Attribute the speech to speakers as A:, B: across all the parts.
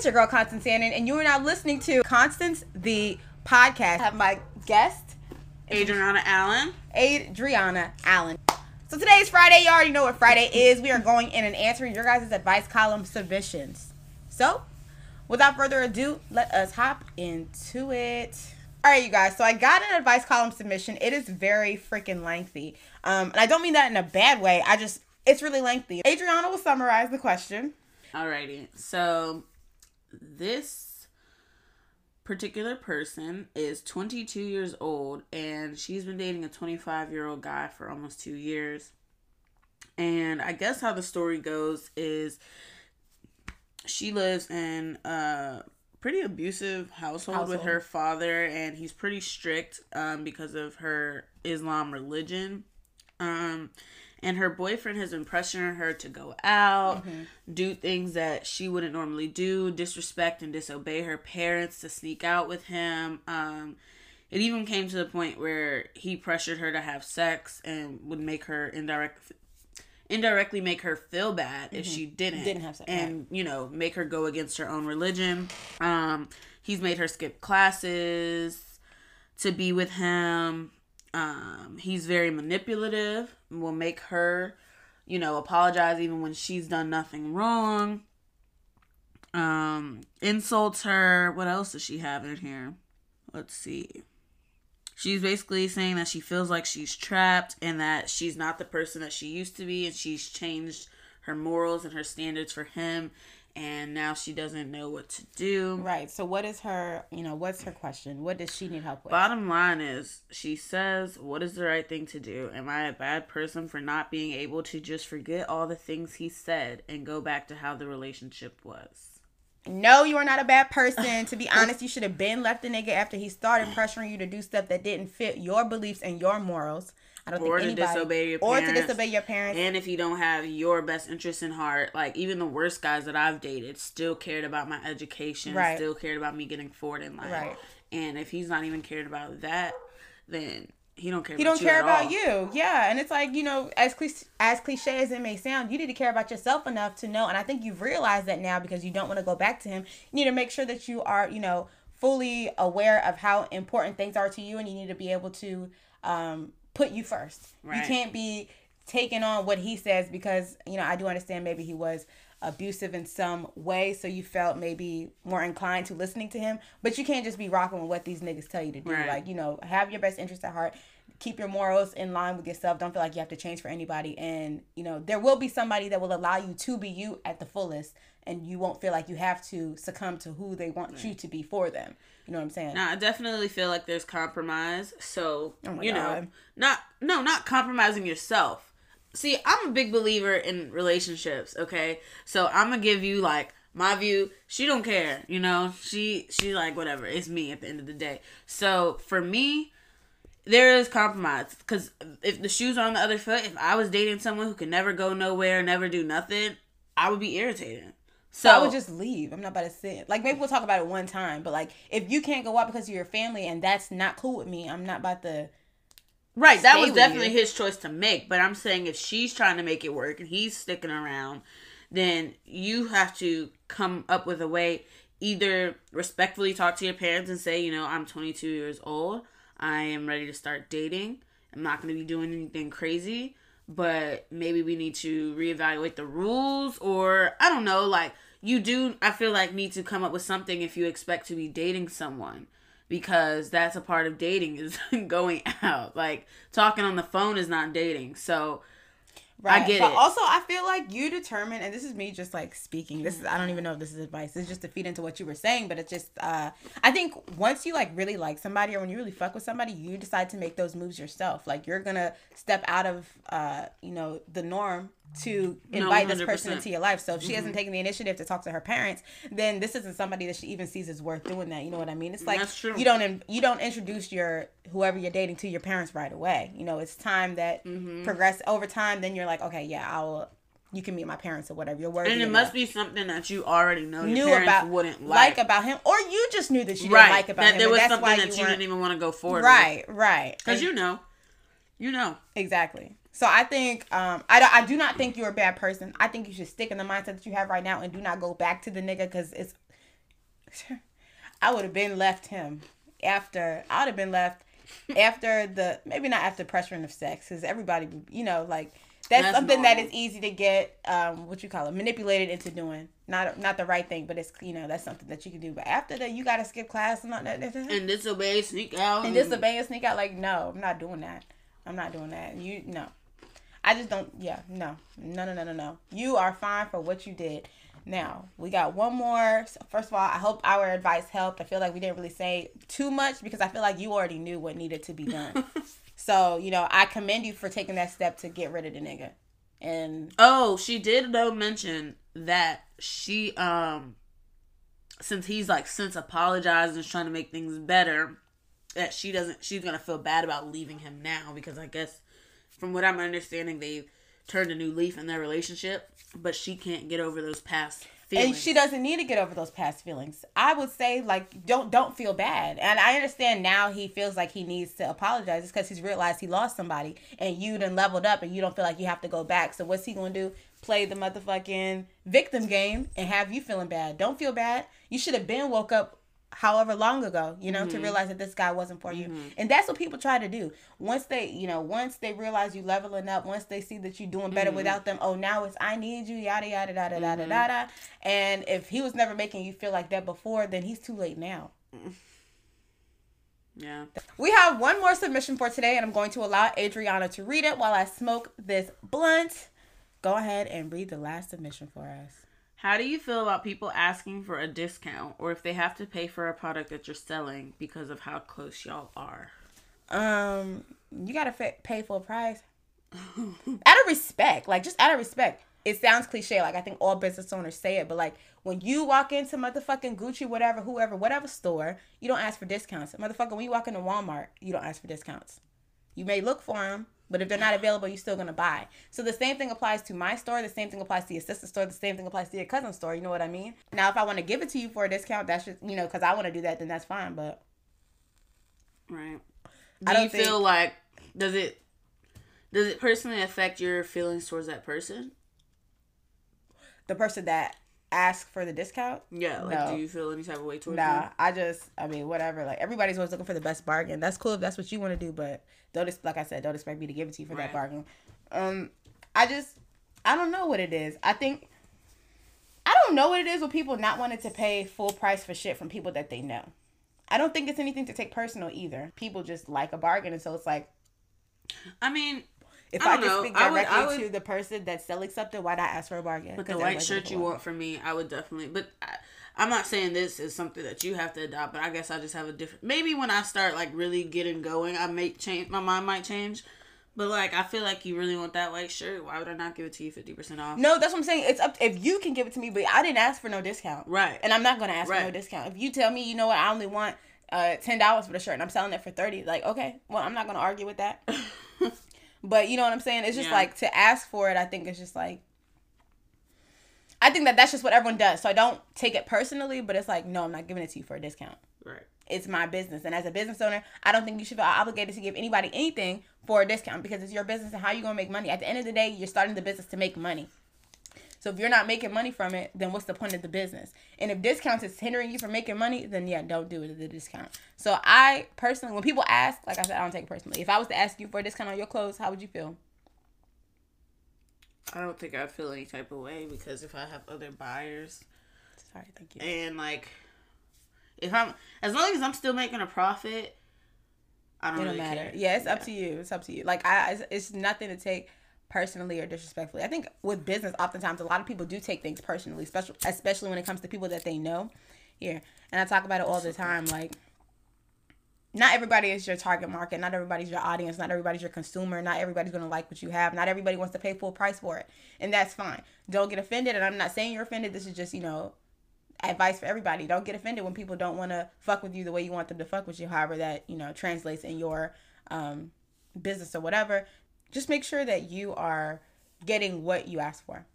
A: It's your girl Constance Shannon, and you are now listening to Constance the podcast. I have my guest,
B: Adriana Allen.
A: Adriana Allen. So today's Friday. You already know what Friday is. We are going in and answering your guys' advice column submissions. So, without further ado, let us hop into it. All right, you guys. So I got an advice column submission. It is very freaking lengthy, um, and I don't mean that in a bad way. I just it's really lengthy. Adriana will summarize the question.
B: Alrighty. So this particular person is 22 years old and she's been dating a 25 year old guy for almost two years. And I guess how the story goes is she lives in a pretty abusive household, household. with her father, and he's pretty strict um, because of her Islam religion. Um, and her boyfriend has been pressuring her to go out, mm-hmm. do things that she wouldn't normally do, disrespect and disobey her parents to sneak out with him. Um, it even came to the point where he pressured her to have sex and would make her indirect indirectly make her feel bad mm-hmm. if she didn't
A: didn't have sex
B: and you know make her go against her own religion um he's made her skip classes to be with him um, he's very manipulative, will make her, you know, apologize even when she's done nothing wrong. Um, insults her. What else does she have in here? Let's see. She's basically saying that she feels like she's trapped and that she's not the person that she used to be and she's changed her morals and her standards for him and now she doesn't know what to do.
A: Right. So what is her, you know, what's her question? What does she need help with?
B: Bottom line is she says, "What is the right thing to do? Am I a bad person for not being able to just forget all the things he said and go back to how the relationship was?"
A: No, you are not a bad person. to be honest, you should have been left the nigga after he started pressuring you to do stuff that didn't fit your beliefs and your morals.
B: I don't or think anybody, to disobey your parents,
A: or to disobey your parents.
B: And if you don't have your best interest in heart, like even the worst guys that I've dated still cared about my education, right. still cared about me getting forward in life. Right. And if he's not even cared about that, then he don't care. He don't care about all.
A: you. Yeah, and it's like you know, as cliche, as cliche as it may sound, you need to care about yourself enough to know. And I think you've realized that now because you don't want to go back to him. You need to make sure that you are, you know, fully aware of how important things are to you, and you need to be able to um, put you first. Right. You can't be taking on what he says because you know I do understand maybe he was abusive in some way, so you felt maybe more inclined to listening to him. But you can't just be rocking with what these niggas tell you to do. Right. Like you know, have your best interest at heart. Keep your morals in line with yourself. Don't feel like you have to change for anybody. And you know, there will be somebody that will allow you to be you at the fullest, and you won't feel like you have to succumb to who they want right. you to be for them. You know what I'm saying?
B: Now, I definitely feel like there's compromise. So, oh you God. know, not no, not compromising yourself. See, I'm a big believer in relationships, okay? So, I'm going to give you like my view. She don't care, you know? She she like whatever. It's me at the end of the day. So, for me, there is compromise cuz if the shoes are on the other foot, if I was dating someone who could never go nowhere, never do nothing, I would be irritated.
A: So, so I would just leave. I'm not about to sit. Like maybe we'll talk about it one time, but like if you can't go out because of your family and that's not cool with me, I'm not about to.
B: Right, that was definitely you. his choice to make. But I'm saying if she's trying to make it work and he's sticking around, then you have to come up with a way. Either respectfully talk to your parents and say, you know, I'm 22 years old. I am ready to start dating. I'm not going to be doing anything crazy but maybe we need to reevaluate the rules or I don't know, like you do I feel like need to come up with something if you expect to be dating someone because that's a part of dating is going out. Like talking on the phone is not dating. So Right. I get
A: but it. also, I feel like you determine, and this is me just like speaking. This is I don't even know if this is advice. It's just to feed into what you were saying, but it's just uh I think once you like really like somebody or when you really fuck with somebody, you decide to make those moves yourself. Like you're gonna step out of uh you know the norm to invite no, this person into your life. So if she mm-hmm. hasn't taken the initiative to talk to her parents, then this isn't somebody that she even sees as worth doing that. You know what I mean? It's like you don't you don't introduce your whoever you're dating to your parents right away. You know, it's time that mm-hmm. progress over time. Then you're like, okay, yeah, I'll. You can meet my parents or whatever. You're worthy.
B: And it
A: enough.
B: must be something that you already know knew about wouldn't like.
A: like. about him, or you just knew that you didn't like about
B: that
A: him.
B: There was something that you, you didn't even want to go forward.
A: Right, with. right.
B: Because you know, you know
A: exactly. So I think um, I, I do not think you're a bad person. I think you should stick in the mindset that you have right now and do not go back to the nigga because it's I would have been left him after. I would have been left after the maybe not after pressuring of sex because everybody, you know, like that's,
B: That's
A: something that is easy to get um what you call it manipulated into doing. Not not the right thing, but it's you know that's something that you can do. But after that, you gotta skip class and all that. And,
B: And disobey, sneak out.
A: and disobey and sneak out. Like no, I'm not doing that. I'm not doing that. You no. I just don't. Yeah, no, no, no, no, no, no. You are fine for what you did. Now we got one more. So first of all, I hope our advice helped. I feel like we didn't really say too much because I feel like you already knew what needed to be done. so you know, I commend you for taking that step to get rid of the nigga. And
B: Oh, she did though mention that she um since he's like since apologized and is trying to make things better, that she doesn't she's gonna feel bad about leaving him now because I guess from what I'm understanding they've turned a new leaf in their relationship, but she can't get over those past feelings.
A: and she doesn't need to get over those past feelings. I would say like don't don't feel bad. And I understand now he feels like he needs to apologize because he's realized he lost somebody and you done leveled up and you don't feel like you have to go back. So what's he gonna do? Play the motherfucking victim game and have you feeling bad. Don't feel bad. You should have been woke up however long ago, you know, to mm-hmm. realize that this guy wasn't for you. Mm-hmm. And that's what people try to do. Once they, you know, once they realize you leveling up, once they see that you're doing better mm-hmm. without them, oh now it's I need you, yada yada yada yada yada. And if he was never making you feel like that before, then he's too late now.
B: Yeah.
A: We have one more submission for today, and I'm going to allow Adriana to read it while I smoke this blunt. Go ahead and read the last submission for us.
B: How do you feel about people asking for a discount or if they have to pay for a product that you're selling because of how close y'all are?
A: Um, you gotta pay full price. out of respect, like just out of respect. It sounds cliche, like I think all business owners say it, but like when you walk into motherfucking Gucci, whatever, whoever, whatever store, you don't ask for discounts. Motherfucker, when you walk into Walmart, you don't ask for discounts. You may look for them, but if they're not available, you're still gonna buy. So the same thing applies to my store. The same thing applies to your sister's store. The same thing applies to your cousin's store. You know what I mean? Now, if I want to give it to you for a discount, that's just you know because I want to do that, then that's fine. But
B: Right.
A: I
B: Do
A: don't
B: you
A: think-
B: feel like does it does it personally affect your feelings towards that person?
A: the person that asked for the discount,
B: Yeah, like
A: No.
B: do you feel any type of way towards
A: Nah? I just, I mean, whatever. Like everybody's always looking for the best bargain. That's cool if that's what you want to do, but don't, like I said, don't expect me to give it to you for
B: Right.
A: that bargain. Um, I just, I don't know what it is. I think, I don't know what it is with people not wanting to pay full price for shit from people that they know. I don't think it's anything to take personal either. People just like a bargain, and so it's like,
B: I mean,
A: if
B: I
A: I,
B: know.
A: speak
B: I would-
A: directly
B: I would-
A: to the person that's selling something, why not ask for a bargain?
B: but the white shirt you
A: for
B: want from me, I would definitely. But I, I'm not saying this is something that you have to adopt. But I guess I just have a different. Maybe when I start like really getting going, I may change. My mind might change. But like, I feel like you really want that white shirt. Why would I not give it to you fifty percent off?
A: No, that's what I'm saying. It's up if you can give it to me, but I didn't ask for no discount.
B: Right.
A: And I'm not gonna ask for no discount. If you tell me, you know what, I only want uh ten dollars for the shirt and I'm selling it for thirty, like, okay, well, I'm not gonna argue with that. but you know what I'm saying? It's just
B: Yeah.
A: like to ask for it, I think it's just like I think that that's just what everyone does. So I don't take it personally, but it's like, no, I'm not giving it to you for a discount.
B: right.
A: It's my business. And as a business owner, I don't think you should feel obligated to give anybody anything for a discount because it's your business and how you're going to make money. At the end of the day, you're starting the business to make money. So if you're not making money from it, then what's the point of the business? And if discounts is hindering you from making money, then yeah, don't do it at the discount. So I personally, when people ask, like I said, I don't take it personally. If I was to ask you for a discount on your clothes, how would you feel?
B: I don't think I'd feel any type of way because if I have other buyers
A: Sorry, thank you.
B: and like if I'm as long as I'm still making a profit, I don't,
A: It don't
B: really
A: matter.
B: care.
A: Yeah, it's up to you. It's up to you. Like I, it's, it's nothing to take personally or disrespectfully. I think with business, oftentimes a lot of people do take things personally, especially especially when it comes to people that they know. Here, and I talk about it all the time. Like, not everybody is your target market. Not everybody's your audience. Not everybody's your consumer. Not everybody's gonna like what you have. Not everybody wants to pay full price for it, and that's fine. Don't get offended. And I'm not saying you're offended. This is just you know advice for everybody. Don't get offended when people don't want to fuck with you the way you want them to fuck with you. However, that you know translates in your um, business or whatever. Just make sure that you are getting what you ask for.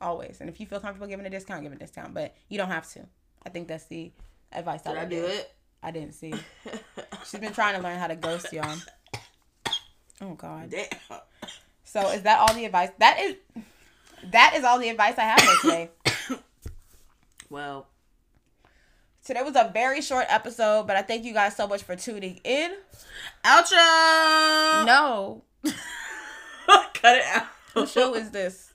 A: Always, and if you feel comfortable giving a discount, give a discount. But you don't have to. I think that's the advice
B: Did
A: I
B: I do
A: give.
B: it?
A: I didn't see. She's been trying to learn how to ghost y'all. Oh God.
B: Damn.
A: So is that all the advice? That is that is all the advice I have for today.
B: Well,
A: Today was a very short episode, but I thank you guys so much for tuning in.
B: Outro.
A: No.
B: Cut it out.
A: Whose show is this?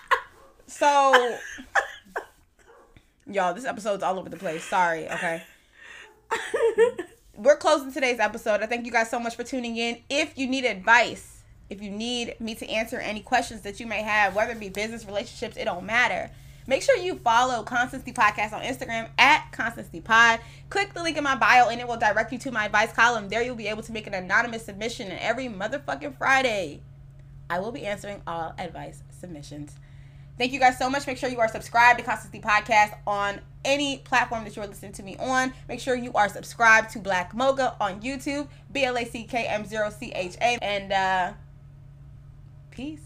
A: so, y'all, this episode's all over the place. Sorry, okay? We're closing today's episode. I thank you guys so much for tuning in. If you need advice, if you need me to answer any questions that you may have, whether it be business, relationships, it don't matter. Make sure you follow Constancy Podcast on Instagram at Constancy Pod. Click the link in my bio and it will direct you to my advice column. There you'll be able to make an anonymous submission and every motherfucking Friday. I will be answering all advice submissions. Thank you guys so much. Make sure you are subscribed to Constancy Podcast on any platform that you are listening to me on. Make sure you are subscribed to Black Mocha on YouTube, B L A C K M 0 C H A. And uh, peace.